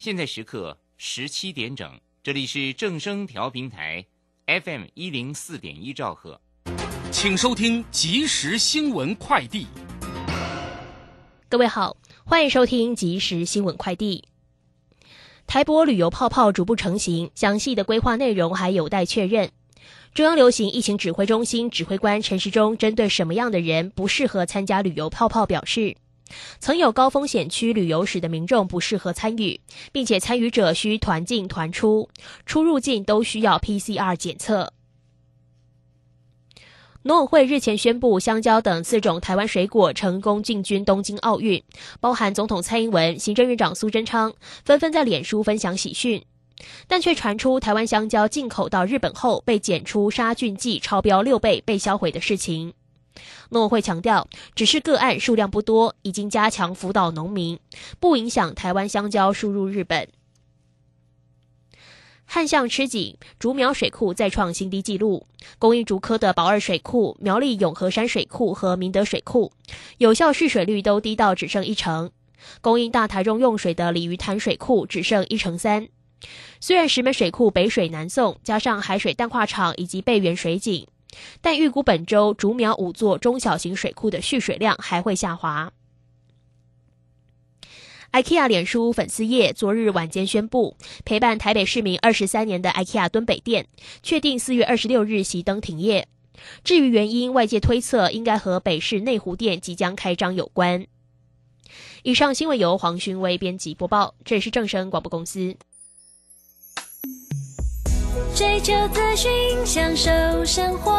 现在时刻十七点整，这里是正声调频台，FM 一零四点一兆赫，请收听即时新闻快递。各位好，欢迎收听即时新闻快递。台博旅游泡泡逐步成型，详细的规划内容还有待确认。中央流行疫情指挥中心指挥官陈时中针对什么样的人不适合参加旅游泡泡表示。曾有高风险区旅游史的民众不适合参与，并且参与者需团进团出，出入境都需要 PCR 检测。农委会日前宣布，香蕉等四种台湾水果成功进军东京奥运，包含总统蔡英文、行政院长苏贞昌纷纷在脸书分享喜讯，但却传出台湾香蕉进口到日本后被检出杀菌剂超标六倍被销毁的事情。农委会强调，只是个案数量不多，已经加强辅导农民，不影响台湾香蕉输入日本。旱象吃紧，竹苗水库再创新低纪录，供应竹科的宝二水库、苗栗永和山水库和明德水库，有效蓄水率都低到只剩一成。供应大台中用水的鲤鱼潭水库只剩一成三。虽然石门水库北水南送，加上海水淡化厂以及备源水井。但预估本周竹苗五座中小型水库的蓄水量还会下滑。IKEA 脸书粉丝页昨日晚间宣布，陪伴台北市民二十三年的 IKEA 敦北店确定四月二十六日熄灯停业。至于原因，外界推测应该和北市内湖店即将开张有关。以上新闻由黄勋威编辑播报，这里是正声广播公司。追求资讯，享受生活。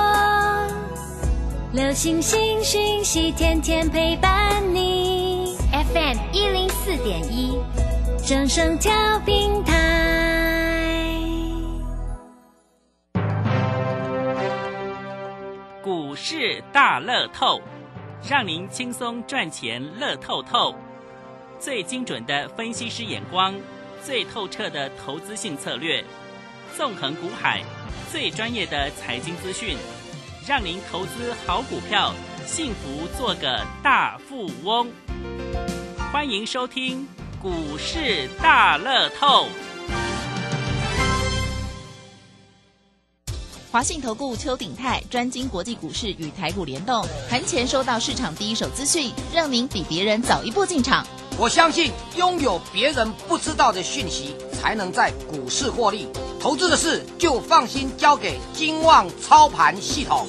流星星讯息，天天陪伴你。FM 一零四点一，正声调平台。股市大乐透，让您轻松赚钱乐透透。最精准的分析师眼光，最透彻的投资性策略。纵横股海，最专业的财经资讯，让您投资好股票，幸福做个大富翁。欢迎收听股市大乐透。华信投顾邱鼎泰专精国际股市与台股联动，盘前收到市场第一手资讯，让您比别人早一步进场。我相信拥有别人不知道的讯息，才能在股市获利。投资的事就放心交给金旺操盘系统。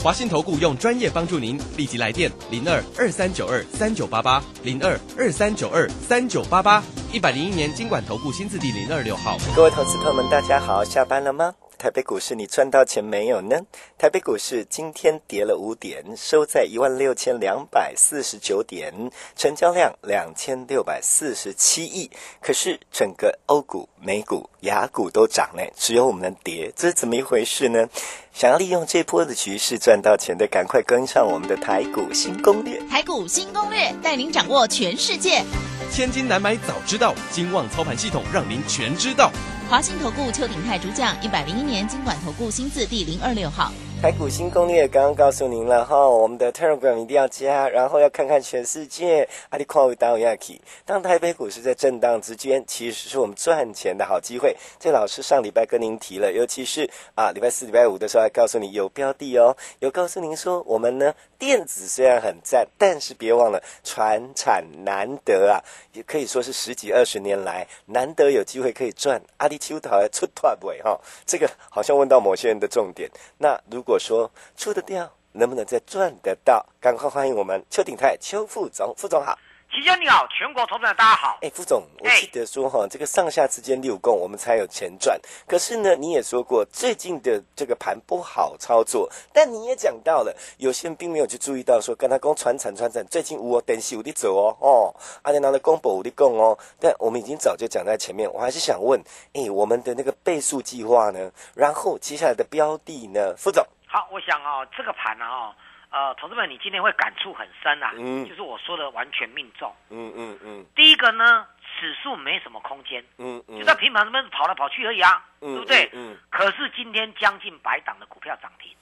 华信投顾用专业帮助您，立即来电零二二三九二三九八八零二二三九二三九八八一百零一年经管投顾新字第零二六号。各位投资朋友们，大家好，下班了吗？台北股市你赚到钱没有呢？台北股市今天跌了五点，收在一万六千两百四十九点，成交量两千六百四十七亿。可是整个欧股、美股、雅股都涨呢，只有我们跌，这是怎么一回事呢？想要利用这波的局势赚到钱的，赶快跟上我们的台股新攻略。台股新攻略带您掌握全世界，千金难买早知道，金旺操盘系统让您全知道。华信投顾邱鼎泰主讲，一百零一年金管投顾新字第零二六号。台股新攻略刚刚告诉您了哈，我们的 Telegram 一定要加，然后要看看全世界。阿里矿位打亚 k 当台北股市在震荡之间，其实是我们赚钱的好机会。这老师上礼拜跟您提了，尤其是啊礼拜四、礼拜五的时候，还告诉你有标的哦，有告诉您说我们呢电子虽然很赞，但是别忘了船产难得啊，也可以说是十几二十年来难得有机会可以赚。阿里秋桃出团尾哈，这个好像问到某些人的重点。那如果果说出得掉，能不能再赚得到？赶快欢迎我们邱鼎泰邱副总，副总好。齐先你好，全国投资者大家好。哎，副总，我记得说哈，这个上下之间六共，我们才有钱赚。可是呢，你也说过最近的这个盘不好操作，但你也讲到了，有些人并没有去注意到说，跟他讲传产传产，最近我等西有的走哦哦，阿连拿的公博有的供哦。但我们已经早就讲在前面，我还是想问，哎，我们的那个倍数计划呢？然后接下来的标的呢？副总，好，我想哦，这个盘呢哦。呃，同志们，你今天会感触很深啊，嗯，就是我说的完全命中，嗯嗯嗯。第一个呢，指数没什么空间，嗯嗯，就在平盘上面跑来跑去而已啊，对不对？嗯。可是今天将近百档的股票涨停，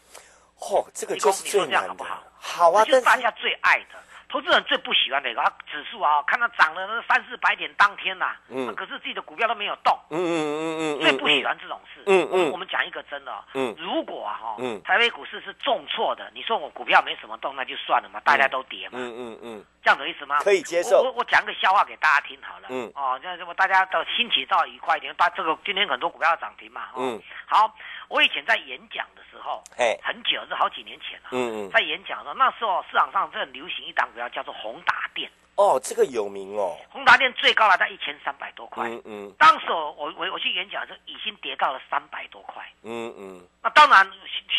嚯，这个就是最难的，好啊，就是大家最爱的。投资人最不喜欢的一个指数啊，看到涨了那三四百点当天呐，嗯，可是自己的股票都没有动，嗯嗯嗯嗯，最不喜欢这种事，嗯嗯，我们讲一个真的，嗯，如果啊哈，嗯，台北股市是重挫的，你说我股票没什么动，那就算了嘛，大家都跌嘛，嗯嗯嗯，这样子意思吗？可以接受。我我讲个笑话给大家听好了，嗯，哦，这样这么大家的心情到愉快一点，大这个今天很多股票要涨停嘛，嗯，好。我以前在演讲的时候，哎，很久是好几年前了。嗯嗯，在演讲的时候，那时候市场上正流行一档股票叫做宏达电。哦，这个有名哦。宏达电最高了在一千三百多块。嗯嗯。当时我我我去演讲的时候，已经跌到了三百多块。嗯嗯。那当然。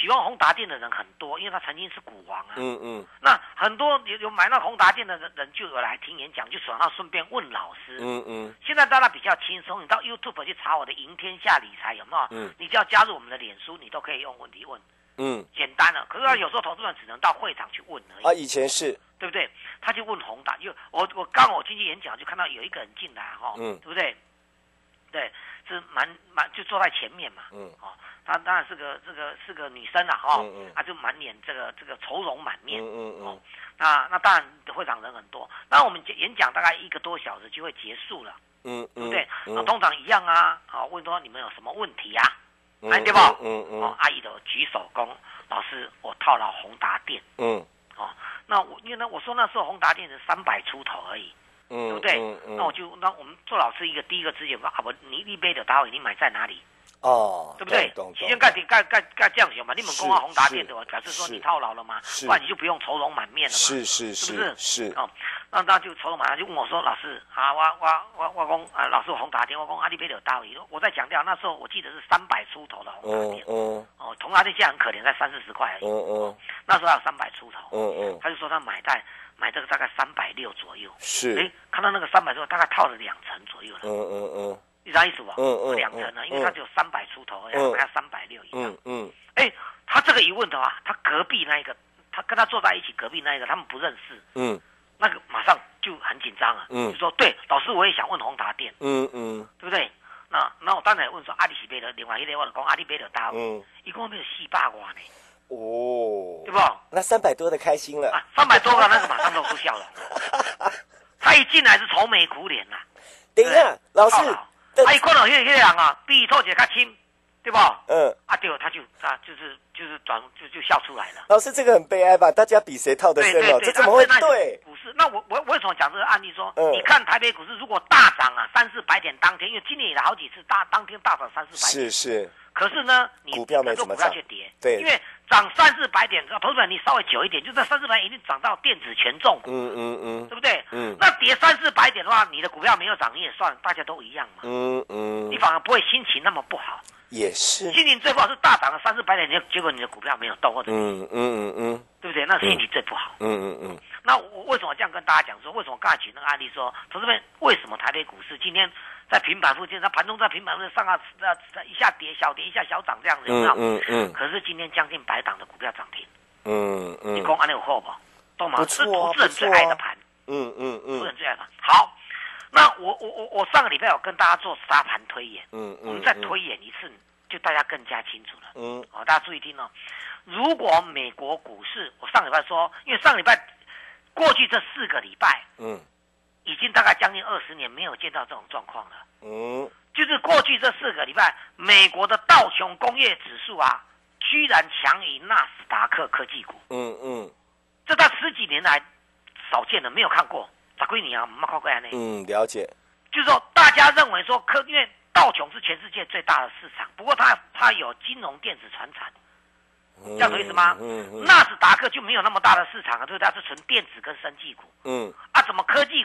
喜欢宏达电的人很多，因为他曾经是股王啊。嗯嗯。那很多有有买那宏达电的人人就有来听演讲，就想要顺便问老师。嗯嗯。现在大家比较轻松，你到 YouTube 去查我的“赢天下理财”有没有？嗯。你只要加入我们的脸书，你都可以用问题问。嗯。简单了，可是有时候投资人只能到会场去问而已。啊，以前是。对不对？他就问宏达，就我我刚我进去演讲就看到有一个人进来哈。嗯。对不对？对，是蛮蛮就坐在前面嘛。嗯。哦。她当然是个这个是个女生了哈，她就满脸这个这个愁容满面，嗯哦，那那当然会场人很多，那我们演讲大概一个多小时就会结束了，嗯，对不对？那通常一样啊，好问说你们有什么问题呀？哎，对不？嗯嗯，阿姨的举手工，老师我套了宏达电，嗯，哦，那我因为呢我说那时候宏达电是三百出头而已，嗯，对不对？那我就那我们做老师一个第一个直接说啊不，你一杯的大位你买在哪里？哦，对不对？期间盖底盖盖盖这样行嘛？你们公安宏达电对吧？表示说你套牢了嘛？不然你就不用愁容满面了嘛？是是是，是不是？是哦，那那就愁容满面，就问我说：“老师啊，我我我我讲啊，老师宏达电，我公阿里贝有道理。”我在强调那时候我记得是三百出头的宏达电，哦哦，宏达电现在很可怜，在三四十块而已，哦哦，那时候要三百出头，嗯嗯，他就说他买在买这个大概三百六左右，是，哎，看到那个三百多，大概套了两成左右了，嗯嗯嗯。你啥意思吧？嗯嗯，两层呢，因为它只有三百出头，然后还有三百六以上。嗯嗯，哎，他这个一问的话，他隔壁那一个，他跟他坐在一起，隔壁那一个他们不认识。嗯，那个马上就很紧张啊。嗯，就说对，老师我也想问宏达店。嗯嗯，对不对？那那我当然问说阿里是贝的，另外一个我就讲阿里贝的大，嗯，一共没有四百万呢。哦，对不？那三百多的开心了。啊，三百多个那个马上露出笑了。他一进来是愁眉苦脸呐。等一下，老师。他一看到那个人啊，比透姐较轻，对不？嗯，啊对，他就啊就是就是转就就笑出来了。老师，这个很悲哀吧？大家比谁套的深哦？这怎么会对？股市，那我我为什么讲这个案例？说，你看台北股市如果大涨啊，三四百点当天，因为今年以来好几次大当天大涨三四百点，是是。可是呢，你股票没怎么涨，对，因为涨三四百点，投资者你稍微久一点，就这三四百已经涨到电子权重股，嗯嗯嗯，对不对？嗯，那跌三四百点的话，你的股票没有涨你也算，大家都一样嘛，嗯嗯，你反而不会心情那么不好，也是，心情最不好是大涨了三四百点，结结果你的股票没有动或者嗯嗯嗯嗯，对不对？那心情最不好，嗯嗯嗯。那我为什么这样跟大家讲说？为什么刚才举那个案例说，同志们，为什么台北股市今天？在平板附近，它盘中在平板附近上啊，呃，一下跌小跌，一下小涨这样子，嗯嗯嗯。可是今天将近百档的股票涨停，嗯嗯。你讲安利有货不？懂吗？是投资人最爱的盘，嗯嗯嗯。投资人最爱的。好，那我我我我上个礼拜有跟大家做沙盘推演，嗯嗯。我们再推演一次，就大家更加清楚了，嗯。好，大家注意听哦。如果美国股市，我上礼拜说，因为上礼拜过去这四个礼拜，嗯。已经大概将近二十年没有见到这种状况了。嗯，就是过去这四个礼拜，美国的道琼工业指数啊，居然强于纳斯达克科技股。嗯嗯，这在十几年来少见的，没有看过。咋归你啊？没看过呢。嗯，了解。就是说，大家认为说科，因为道琼是全世界最大的市场，不过它它有金融、电子、船产。这样懂意思吗嗯？纳斯达克就没有那么大的市场啊，对？它是纯电子跟生技股。嗯。啊，怎么科技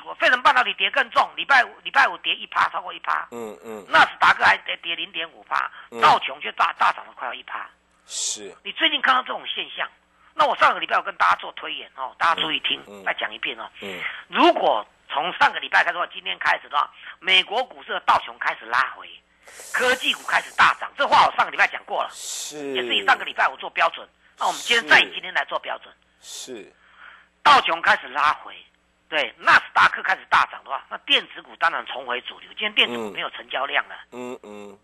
股？费城半导体跌更重，礼拜五礼拜五跌一趴，超过一趴。嗯嗯。纳斯达克还跌跌零点五趴，道琼却大大涨了快要一趴。是。你最近看到这种现象？那我上个礼拜我跟大家做推演哦，大家注意听，再讲一遍哦。嗯。如果从上个礼拜开始，今天开始的话，美国股市的道琼开始拉回。科技股开始大涨，这话我上个礼拜讲过了，是，也是以上个礼拜我做标准。那我们今天再以今天来做标准，是。道琼开始拉回，对，纳斯达克开始大涨的话，那电子股当然重回主流。今天电子股没有成交量了，嗯嗯，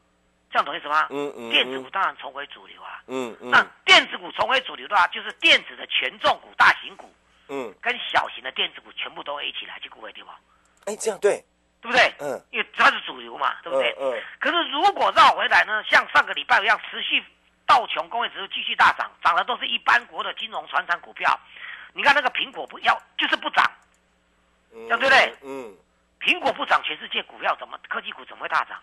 这样懂意思吗？嗯嗯，电子股当然重回主流啊，嗯嗯。那电子股重回主流的话，就是电子的权重股、大型股，嗯，跟小型的电子股全部都一起来，去股会对吧？哎，这样对，对不对？嗯，因为它是主流嘛，对不对？嗯。可是如果绕回来呢，像上个礼拜一样，持续道琼工业指数继续大涨，涨的都是一般国的金融、传产股票。你看那个苹果不要，就是不涨，这样对不对？嗯。苹果不涨，全世界股票怎么科技股怎么会大涨？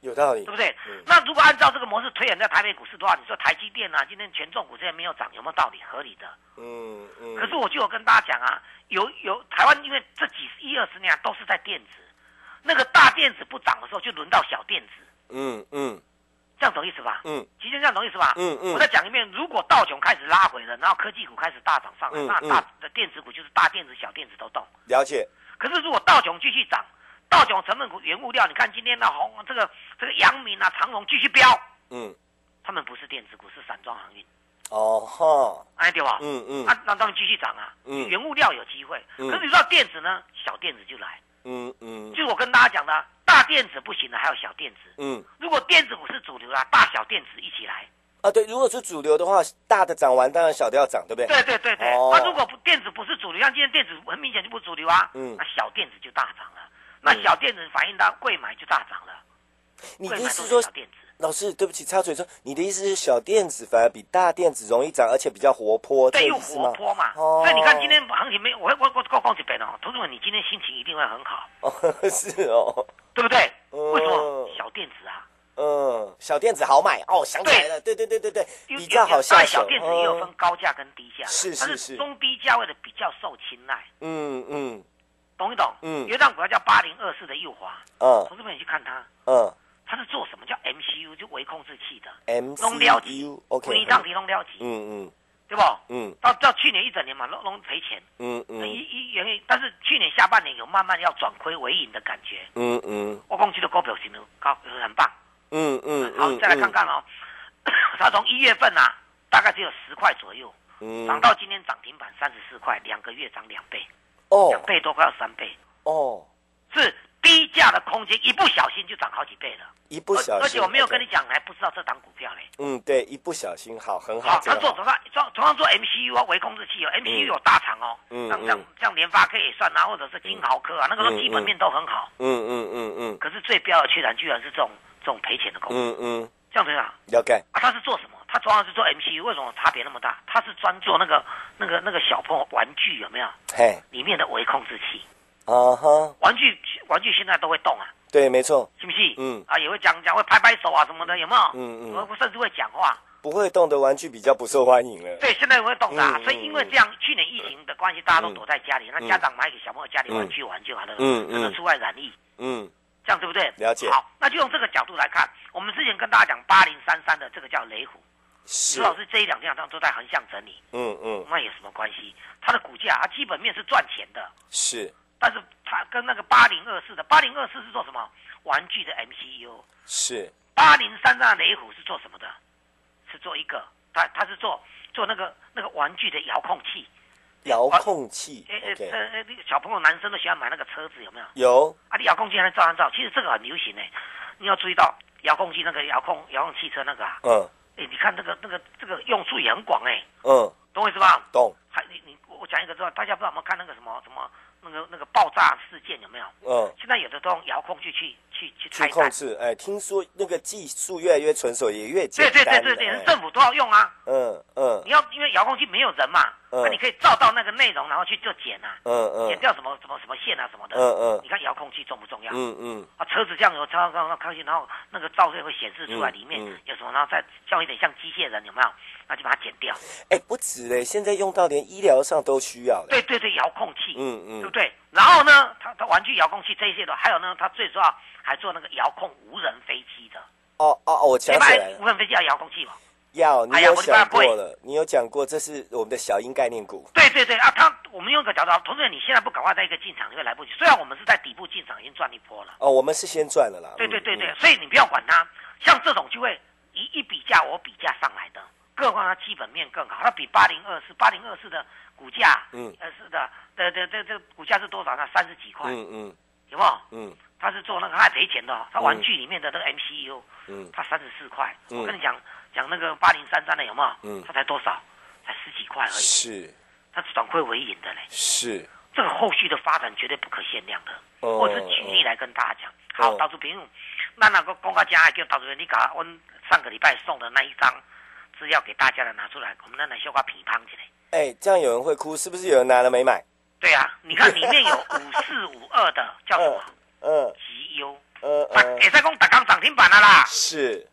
有道理，对不对？那如果按照这个模式推演在台北股市的话，你说台积电啊，今天权重股这些没有涨，有没有道理？合理的。嗯嗯。可是我就有跟大家讲啊，有有台湾，因为这几一二十年都是在电子，那个大电子不涨的时候，就轮到小电子。嗯嗯。这样懂意思吧？嗯。其实这样懂意思吧？嗯嗯。我再讲一遍，如果道琼开始拉回了，然后科技股开始大涨上来，那大的电子股就是大电子、小电子都动。了解。可是如果道琼继续涨，道琼成分股、原物料，你看今天的红这个这个阳明啊、长隆继续飙，嗯，他们不是电子股，是散装航运。哦哈，哎对吧？嗯嗯，啊，让他们继续涨啊。嗯，原物料有机会，可是你知道电子呢？小电子就来。嗯嗯，就是我跟大家讲的，大电子不行了，还有小电子。嗯，如果电子主流啊，大小电子一起来。啊，对，如果是主流的话，大的涨完，当然小的要涨，对不对？对对对对。那如果不电子不是主流，像今天电子很明显就不主流啊。嗯，那小电子就大涨了。那小电子反映到贵买就大涨了。你的意思说，小电子老师，对不起，插嘴说，你的意思是小电子反而比大电子容易涨，而且比较活泼，对，又活泼嘛。哦。所以你看今天行情没，我我我告诉几遍哦，同志们，你今天心情一定会很好。哦，是哦，对不对？为什么小电子啊？嗯，小电子好买哦，想起来了，对对对对对，比较好下手。小电子也有分高价跟低价，是是是，中低价位的比较受青睐。嗯嗯。懂一懂？嗯，有一档股票叫八零二四的右华，嗯，同志们你去看它，嗯，它是做什么？叫 MCU 就微控制器的，MCU，OK，微档提弄了解，嗯嗯，对不？嗯，到到去年一整年嘛，弄弄赔钱，嗯嗯，一一原因，但是去年下半年有慢慢要转亏为盈的感觉，嗯嗯，我控制的高表现都高，很棒，嗯嗯，好，再来看看哦，它从一月份呐，大概只有十块左右，嗯，涨到今天涨停板三十四块，两个月涨两倍。哦，两倍多，快要三倍哦，是低价的空间，一不小心就涨好几倍了。一不小心，而且我没有跟你讲，还不知道这档股票嘞。嗯，对，一不小心，好，很好。好，他做同样做同样做 MCU 啊，微控制器哦，MCU 有大厂哦，嗯像像像联发科也算啊，或者是金豪科啊，那个时候基本面都很好。嗯嗯嗯嗯。可是最标的居然居然是这种这种赔钱的公司。嗯嗯。这样子啊？了解。啊，他是做什么？他主要是做 MCU，为什么差别那么大？他是专做那个、那个、那个小朋友玩具有没有？嘿，里面的微控制器。啊哈，玩具玩具现在都会动啊。对，没错。是不是？嗯。啊，也会讲讲，会拍拍手啊什么的，有没有？嗯嗯。甚至会讲话。不会动的玩具比较不受欢迎了。对，现在会动的，所以因为这样，去年疫情的关系，大家都躲在家里，那家长买给小朋友家里玩具玩就好了，嗯嗯，能出外染疫。嗯。这样对不对？了解。好，那就用这个角度来看，我们之前跟大家讲八零三三的这个叫雷虎。石老师这一两天好像都在横向整理，嗯嗯，那有什么关系？它的股价，它基本面是赚钱的，是，但是它跟那个八零二四的八零二四是做什么？玩具的 MCU，是。八零三三雷虎是做什么的？是做一个，它它是做做那个那个玩具的遥控器，遥控器。哎哎呃那个小朋友男生都喜欢买那个车子，有没有？有。啊，你遥控器还能照按照，其实这个很流行诶，你要注意到遥控器那个遥控遥控汽车那个啊，嗯。哎，你看这个、那个、这个用处也很广哎。嗯，懂我意思吧？懂。还你你我讲一个之后，大家不知道有没有看那个什么什么那个那个爆炸事件有没有？嗯。现在有的都用遥控去去去去拆控制。哎，听说那个技术越来越成熟，也越简单。对对对对对，政府都要用啊。嗯嗯。你要因为遥控器没有人嘛。那你可以照到那个内容，然后去做剪啊，嗯嗯，剪掉什么什么什么线啊什么的，嗯嗯，你看遥控器重不重要？嗯嗯，啊车子这样有超高高康然后那个照片会显示出来里面有什么，然后再像一点像机械人有没有？那就把它剪掉。哎，不止嘞，现在用到连医疗上都需要。对对对，遥控器，嗯嗯，对不对？然后呢，它它玩具遥控器这些的，还有呢，它最主要还做那个遥控无人飞机的。哦哦，我想起来了，无人飞机要遥控器嘛。要你有想过了，你有讲过，这是我们的小鹰概念股。对对对啊，他我们用个角度，同志你现在不赶快在一个进场，你会来不及。虽然我们是在底部进场，已经赚一波了。哦，我们是先赚了啦。对对对对，所以你不要管它，像这种就会一一比价，我比价上来的。更何况它基本面更好，它比八零二四八零二四的股价，嗯，呃是的，对对对，这股价是多少呢？三十几块，嗯嗯，有没有？嗯，他是做那个还赔钱的，他玩具里面的那个 MCU，嗯，他三十四块，我跟你讲。讲那个八零三三的有没有？嗯，他才多少？才十几块而已。是，他是转亏为盈的嘞。是，这个后续的发展绝对不可限量的。哦，我是举例来跟大家讲。好，导主朋友，那那个公告家叫导主任，你搞我上个礼拜送的那一张资料给大家的拿出来，我们那来消化乒乓起来。哎，这样有人会哭，是不是有人拿了没买？对啊，你看里面有五四五二的叫什么？嗯，绩优。呃呃，也在讲打刚涨停板了啦。是。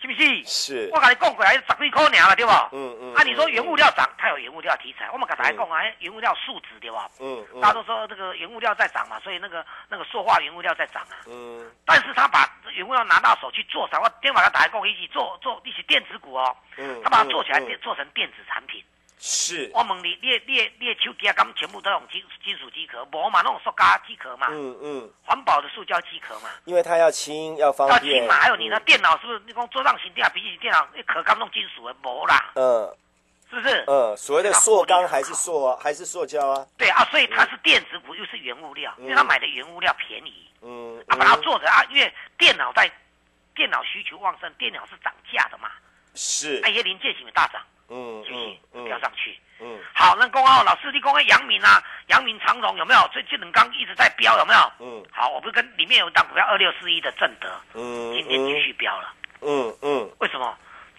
是不是？是。我跟你讲过来十几块两了，对不？嗯嗯。啊，你说原物料涨，它有原物料题材。我们刚才讲啊，原物料数值对吧？嗯嗯。大家都说这个原物料在涨嘛，所以那个那个塑化原物料在涨啊。嗯。但是他把原物料拿到手去做啥？我今天晚上打开讲一起做做一起电子股哦。嗯。他把它做起来，做成电子产品。是。我问你，你你你手机啊，敢全部都用金金属机壳，无嘛那种塑胶机壳嘛？嗯嗯。环保的塑胶机壳嘛？因为它要轻，要方便。要轻嘛？还有你的电脑是不是？你讲桌上型电脑、笔记电脑，那壳刚弄金属的，无啦。嗯。是不是？嗯，所谓的塑钢还是塑还是塑胶啊？对啊，所以它是电子股，又是原物料，因为它买的原物料便宜。嗯。啊，把它做的啊，因为电脑在电脑需求旺盛，电脑是涨价的嘛。是。那些零件型的大涨。嗯，行不行？飙上去。嗯，好，那公告老师，你公告杨明啊，杨明长荣有没有？最近冷刚一直在飙，有没有？嗯，好，我不是跟里面有一档股票二六四一的正德，嗯，今天继续飙了。嗯嗯，为什么？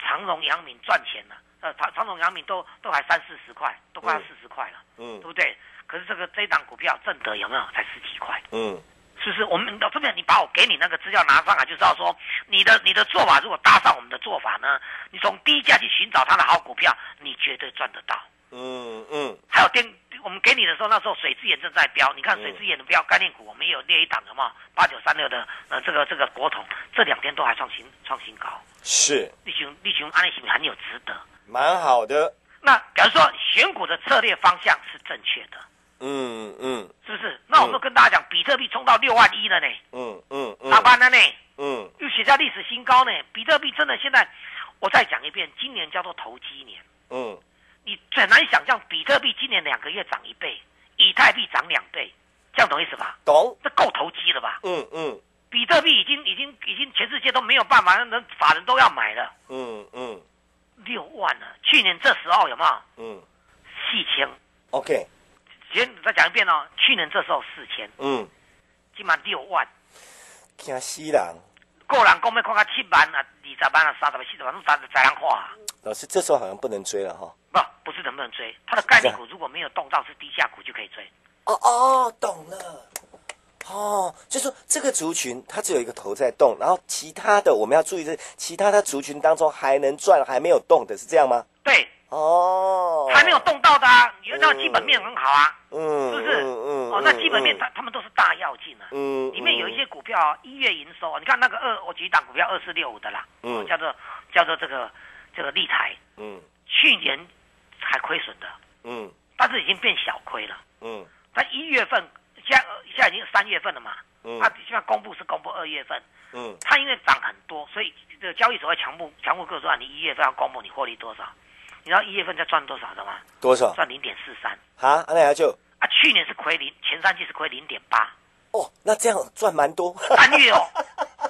长荣、杨明赚钱了，呃，长长荣、杨明都都还三四十块，都快要四十块了，嗯，对不对？可是这个这一档股票正德有没有？才十几块。嗯。是不是我们到这边，你把我给你那个资料拿上来，就知道说你的你的做法如果搭上我们的做法呢，你从低价去寻找它的好股票，你绝对赚得到。嗯嗯。还有电，我们给你的时候，那时候水资源正在飙，你看水资源的标概念股，我们也有列一档的嘛，八九三六的呃这个这个国统，这两天都还创新创新高。是。立雄立雄安利型很有值得。蛮好的。那比如说选股的策略方向是正确的。嗯嗯？那我就跟大家讲，比特币冲到六万一了呢。嗯嗯嗯，咋办了呢？嗯，又写下历史新高呢。比特币真的现在，我再讲一遍，今年叫做投机年。嗯，你很难想象比特币今年两个月涨一倍，以太币涨两倍，这样懂意思吧？懂，这够投机了吧？嗯嗯，比特币已经已经已经全世界都没有办法，那法人都要买了。嗯嗯，六万了，去年这时候有没有？嗯，四千。OK。先再讲一遍哦，去年这时候四千，嗯，今晚六万，惊死人！个人讲要看到七万啊，二十万啊，三十万、四十万，都在在人花。老师，这时候好像不能追了哈。不，不是能不能追，它的概念股如果没有动到是低价股就可以追。哦哦，懂了。哦，就说这个族群它只有一个头在动，然后其他的我们要注意是其他的族群当中还能赚还没有动的是这样吗？对。哦，还没有动到的啊，你那基本面很好啊，嗯，是不是？嗯，哦，那基本面它他们都是大要进啊，嗯，里面有一些股票啊一月营收，你看那个二，我举一档股票二四六五的啦，嗯，叫做叫做这个这个立台，嗯，去年还亏损的，嗯，但是已经变小亏了，嗯，它一月份现现在已经三月份了嘛，嗯，它现在公布是公布二月份，嗯，它因为涨很多，所以这个交易所会强迫强迫各说啊，你一月份要公布你获利多少。你知道一月份在赚多少的吗？多少？赚零点四三。啊，那就啊，去年是亏零，前三季是亏零点八。哦，那这样赚蛮多。单月哦，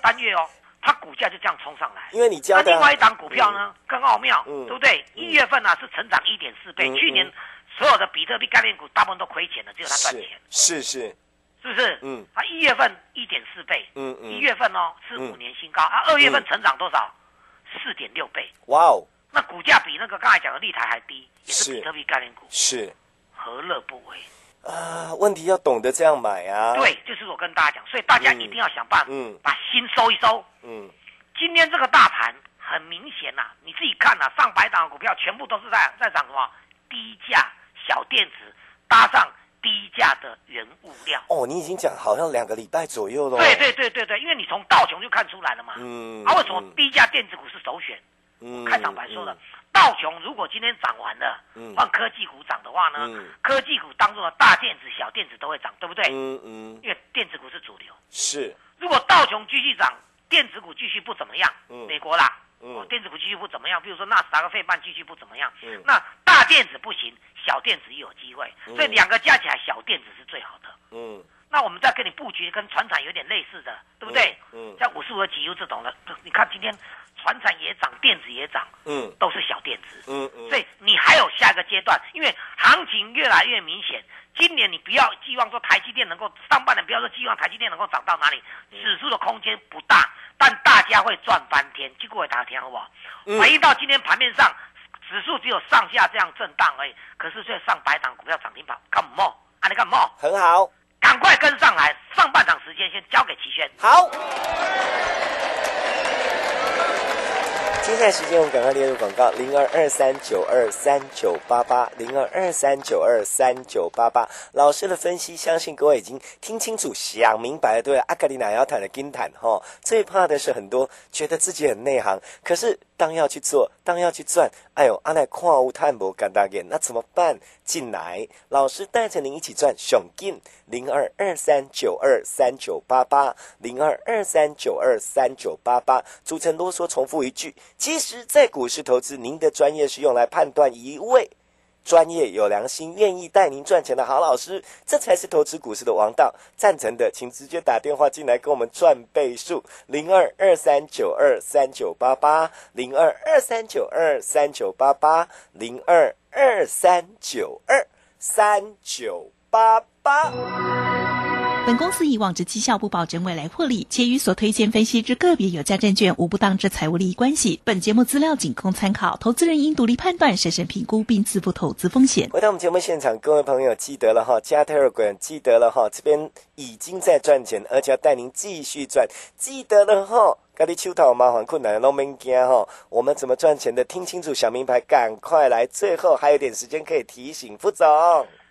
单月哦，它股价就这样冲上来。因为你加的。另外一档股票呢，更奥妙，对不对？一月份呢是成长一点四倍，去年所有的比特币概念股大部分都亏钱了，只有它赚钱。是是。是不是？嗯。它一月份一点四倍，嗯嗯，一月份哦是五年新高，啊，二月份成长多少？四点六倍。哇哦。那股价比那个刚才讲的立台还低，也是比特币概念股，是何乐不为啊？问题要懂得这样买啊！对，就是我跟大家讲，所以大家一定要想办法，嗯，把心收一收。嗯，今天这个大盘很明显呐，你自己看呐，上百档股票全部都是在在涨什么？低价小电子搭上低价的原物料。哦，你已经讲好像两个礼拜左右了。对对对对对，因为你从道琼就看出来了嘛。嗯。啊，为什么低价电子股是首选？开场白说的，道琼如果今天涨完了，换科技股涨的话呢，科技股当中的大电子、小电子都会涨，对不对？嗯嗯。因为电子股是主流。是。如果道琼继续涨，电子股继续不怎么样，美国啦，嗯，电子股继续不怎么样，比如说纳斯达克费半继续不怎么样，嗯，那大电子不行，小电子也有机会，所以两个加起来，小电子是最好的。嗯。那我们再跟你布局跟船厂有点类似的，对不对？嗯。像五十五的几 U 这种的，你看今天。船产也涨，电子也涨，嗯，都是小电子，嗯嗯，所以你还有下一个阶段，因为行情越来越明显。今年你不要寄望说台积电能够上半年不要说寄望台积电能够涨到哪里，指数的空间不大，但大家会赚翻天。结果大家听好不好？反映到今天盘面上，指数只有上下这样震荡而已，可是却上百档股票涨停板，干嘛？啊，你干嘛？很好，赶快跟上来。上半场时间先交给齐轩。好。接下来时间，我们赶快列入广告：零二二三九二三九八八，零二二三九二三九八八。老师的分析，相信各位已经听清楚、想明白了。对，阿卡里娜要谈的金谈哈，最怕的是很多觉得自己很内行，可是当要去做，当要去赚，哎呦，阿乃矿物探无干大眼，那怎么办？进来，老师带着您一起赚，熊进零二二三九二三九八八，零二二三九二三九八八。主持人啰嗦重复一句。其实，在股市投资，您的专业是用来判断一位专业、有良心、愿意带您赚钱的好老师，这才是投资股市的王道。赞成的，请直接打电话进来跟我们赚倍数，零二二三九二三九八八，零二二三九二三九八八，零二二三九二三九八八。本公司以往之绩效不保证未来获利，且与所推荐分析之个别有价证券无不当之财务利益关系。本节目资料仅供参考，投资人应独立判断、审慎评估并自负投资风险。回到我们节目现场，各位朋友记得了哈，加特尔管记得了哈，这边已经在赚钱，而且要带您继续赚，记得了哈。咖喱秋桃麻烦困难都没惊哈，我们怎么赚钱的？听清楚，小明牌，赶快来！最后还有点时间可以提醒副总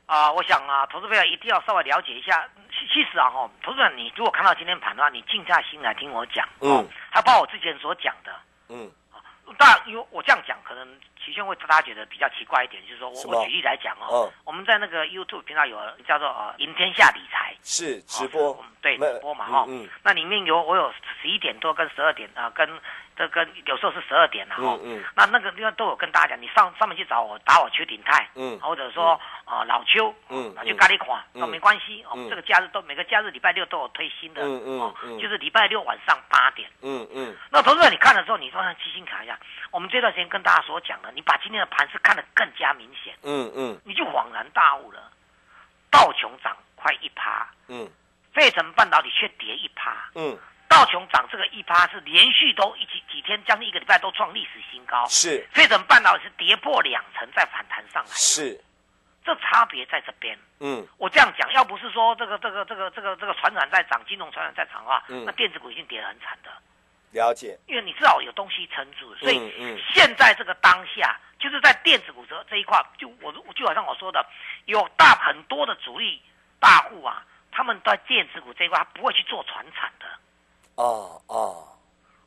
啊，我想啊，投资朋友一定要稍微了解一下。其实啊，哈，投资者，你如果看到今天盘的话，你静下心来听我讲，嗯，还包括我之前所讲的，嗯，啊，当然，因为我这样讲，可能齐宣会大家觉得比较奇怪一点，就是说我我举例来讲哦，我们在那个 YouTube 频道有叫做呃赢天下理财，是直播，对，直播嘛，哈，那里面有我有十一点多跟十二点啊跟。这跟有时候是十二点了哈，那那个地方都有跟大家讲，你上上面去找我，打我邱鼎泰，嗯，或者说啊老邱，嗯，就咖喱款，都没关系，哦，这个假日都每个假日礼拜六都有推新的，嗯嗯，哦，就是礼拜六晚上八点，嗯嗯，那同志你看的时候，你说让基金卡一下，我们这段时间跟大家所讲的，你把今天的盘是看得更加明显，嗯嗯，你就恍然大悟了，道琼涨快一趴，嗯，费城半导体却跌一趴，嗯。道琼涨这个一趴是连续都一几几天，将近一个礼拜都创历史新高。是，飞成半导体是跌破两成再反弹上来。是，这差别在这边。嗯，我这样讲，要不是说这个这个这个这个这个船长在涨，金融船长在涨的话，那电子股已经跌得很惨的。了解。因为你至少有东西撑住，所以现在这个当下就是在电子股这这一块，就我就好像我说的，有大很多的主力大户啊，他们在电子股这一块，他不会去做船产的。哦哦，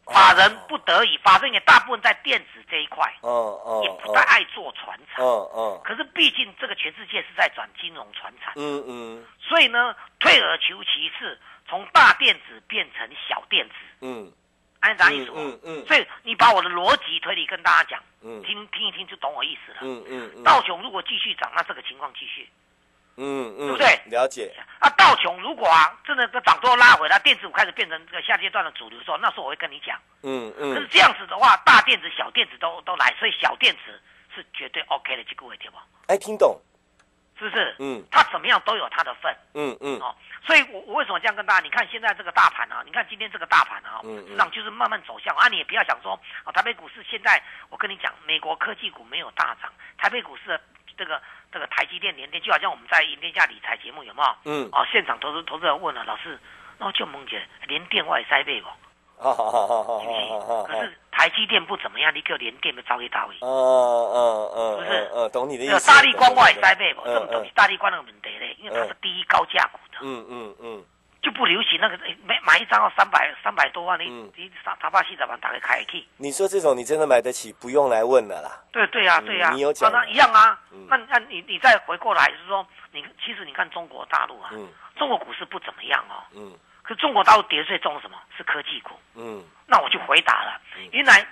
法人不得已，法人也大部分在电子这一块，哦哦，也不太爱做船产，哦哦。可是毕竟这个全世界是在转金融船产，嗯嗯。所以呢，退而求其次，从大电子变成小电子，嗯，按啥意思？嗯嗯。所以你把我的逻辑推理跟大家讲，嗯，听听一听就懂我意思了，嗯嗯。道琼如果继续涨，那这个情况继续。嗯嗯，对不对？了解。啊，道琼如果啊，真的个涨多拉回来，电子股开始变成这个下阶段的主流的时候，那时候我会跟你讲。嗯嗯。可是这样子的话，大电子、小电子都都来，所以小电子是绝对 OK 的，这个位对吧？哎，听懂，是不是？嗯。它怎么样都有它的份。嗯嗯。哦，所以我我为什么这样跟大家？你看现在这个大盘啊，你看今天这个大盘啊，嗯，市场就是慢慢走向啊。你也不要想说啊，台北股市现在我跟你讲，美国科技股没有大涨，台北股市这个。这个台积电、联电，就好像我们在银天下理财节目有没有？嗯。哦，现场投资投资人问了老师，那我就蒙姐连电外塞背不？好好好好好好可是台积电不怎么样，你叫连电的招一大位。嗯嗯嗯。不是？呃，懂你的意思。大力光外塞背不？这种东西大力光那个问题嘞，因为它是第一高价股的。嗯嗯嗯。就不流行那个，买买一张要三百三百多万，你你上塔巴西怎么打开开去？你说这种你真的买得起，不用来问了啦。对对啊对呀，你有讲一样啊。那那你你再回过来是说，你其实你看中国大陆啊，中国股市不怎么样哦。嗯。可中国大陆跌最重什么？是科技股。嗯。那我就回答了，原来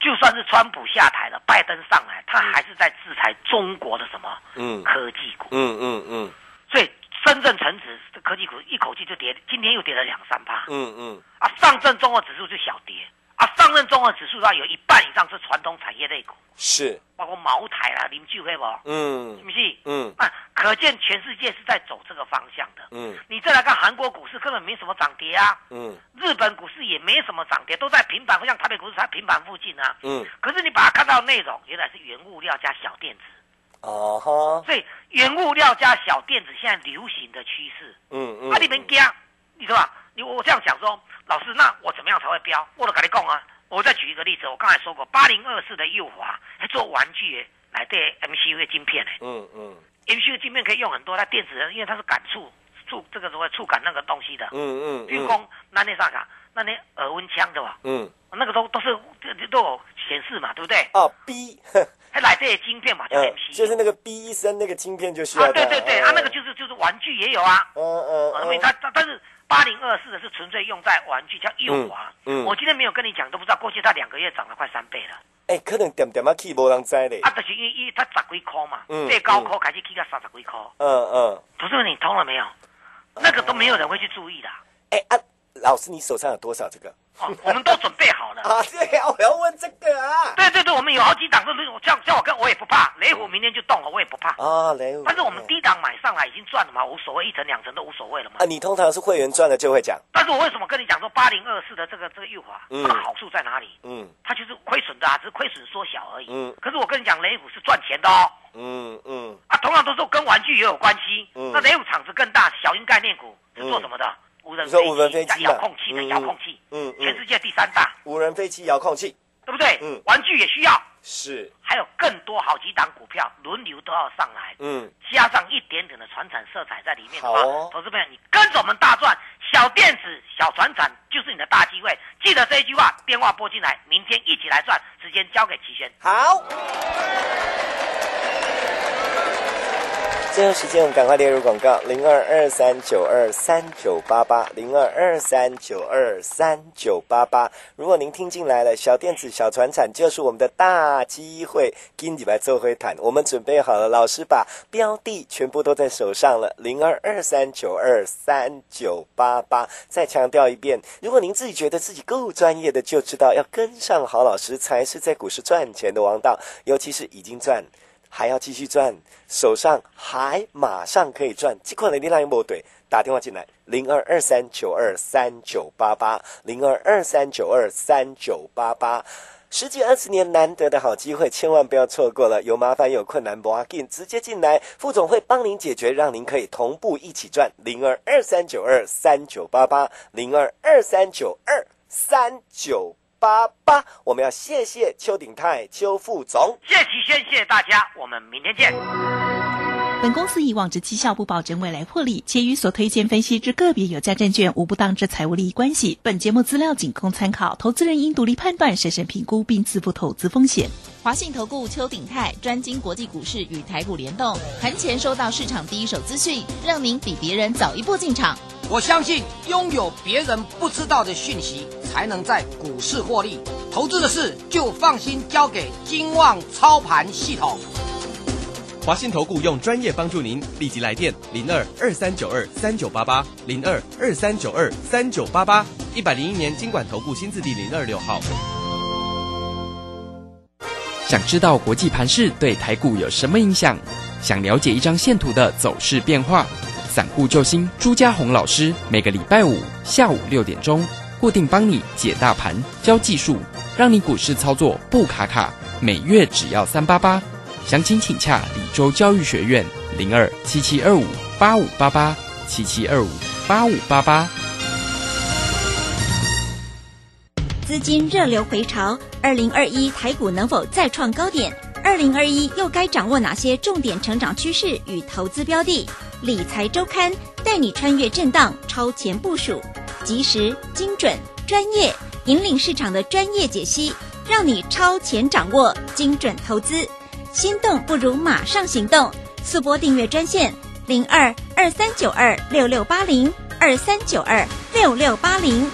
就算是川普下台了，拜登上来，他还是在制裁中国的什么？嗯。科技股。嗯嗯嗯。所以。深圳成指科技股一口气就跌，今天又跌了两三趴。嗯嗯。啊，上证综合指数就小跌，啊，上证综合指数的话，有一半以上是传统产业类股，是，包括茅台啦、林聚会不？嗯是不是？嗯啊，可见全世界是在走这个方向的。嗯你再来看韩国股市，根本没什么涨跌啊，嗯日本股市也没什么涨跌，都在平盘，像台北股市在平板附近啊。嗯，可是你把它看到内容，原来是原物料加小电子，哦哈，所以原物料加小电子现在流行的趋势。嗯嗯，啊，你们加，你说吧？你我这样讲说，老师，那我怎么样才会标？我都跟你讲啊。我再举一个例子，我刚才说过，八零二四的右华还做玩具的来对 MCU 的晶片呢。嗯嗯 MCU 的晶片可以用很多，它电子人，因为它是感触触这个所谓触感那个东西的。嗯嗯，比如说，那那啥卡，那那耳温枪的吧，嗯那个都都是都有显示嘛，对不对？哦 B，还来这些晶片嘛，叫嗯，MCU。就是那个 B 医生那个晶片就需啊，对对对，啊，那个就是就是玩具也有啊。嗯嗯啊，因为嗯它它但是八零二四的是纯粹用在玩具，叫右滑。嗯嗯我今天没有跟你讲，都不知道，过去它两个月涨了快三倍了。哎，可能点点啊起无人知嘞啊，，就是因为因为它十几块嘛，嗯最高块开始起到三十几块。嗯嗯，同志们，你通了没有？那个都没有人会去注意的。哎啊，老师你手上有多少这个？哦，我们都准备好了。啊，对啊，我要问这个啊。对对对，我们有好几档，都是像像我跟我也不怕，雷虎明天就动了，我也不怕。啊，雷虎，但是我们低档买上来已经赚了嘛，无所谓，一层两层都无所谓了嘛啊，。你通常是会员赚了就会讲，但是我为什么跟你讲说八零二四的这个这个玉华，嗯它的好处在哪里？嗯它就是亏损的啊，只是亏损缩小而已。嗯可是我跟你讲，雷虎是赚钱的哦。嗯嗯啊，同样都是跟玩具也有关系。嗯那雷虎厂子更大，小型概念股是做什么的？无人你说无人飞加机嘛遥控器的嗯遥控器，嗯嗯，全世界第三大，无人飞机遥控器对不对？嗯玩具也需要，是，还有更多好几档股票轮流都要上来，嗯加上一点点的船产色彩在里面的话，投资朋友你跟着我们大赚，小电子、小船产就是你的大机会。记得这一句话，电话拨进来，明天一起来赚。时间交给齐轩。好。最后时间，我们赶快列入广告：零二二三九二三九八八，零二二三九二三九八八。如果您听进来了，小电子、小船产就是我们的大机会。今礼拜做会谈，我们准备好了，老师把标的全部都在手上了。零二二三九二三九八八。再强调一遍，如果您自己觉得自己够专业的，就知道要跟上好老师，才是在股市赚钱的王道。尤其是已经赚。还要继续赚，手上还马上可以赚。这款的力量有没对？打电话进来，零二二三九二三九八八，零二二三九二三九八八。十几二十年难得的好机会，千万不要错过了。有麻烦有困难，不要紧，直接进来，副总会帮您解决，让您可以同步一起赚。零二二三九二三九八八，零二二三九二三九八八。我们要谢谢邱鼎泰邱副总。谢谢齐轩，谢谢大家，我们明天见。本公司以往之绩效不保证未来获利，且与所推荐分析之个别有价证券无不当之财务利益关系。本节目资料仅供参考，投资人应独立判断、审慎评估并自负投资风险。华信投顾邱鼎泰专精国际股市与台股联动，盘前收到市场第一手资讯，让您比别人早一步进场。我相信拥有别人不知道的讯息，才能在股市获利。投资的事就放心交给金旺操盘系统。华信投顾用专业帮助您，立即来电零二二三九二三九八八零二二三九二三九八八，一百零一年经管投顾新字第零二六号。想知道国际盘市对台股有什么影响？想了解一张线图的走势变化？散户救星朱家红老师每个礼拜五下午六点钟固定帮你解大盘、教技术，让你股市操作不卡卡。每月只要三八八，详情请洽李州教育学院零二七七二五八五八八七七二五八五八八。资金热流回潮，二零二一台股能否再创高点？二零二一又该掌握哪些重点成长趋势与投资标的？理财周刊带你穿越震荡，超前部署，及时、精准、专业，引领市场的专业解析，让你超前掌握精准投资。心动不如马上行动，速拨订阅专线零二二三九二六六八零二三九二六六八零。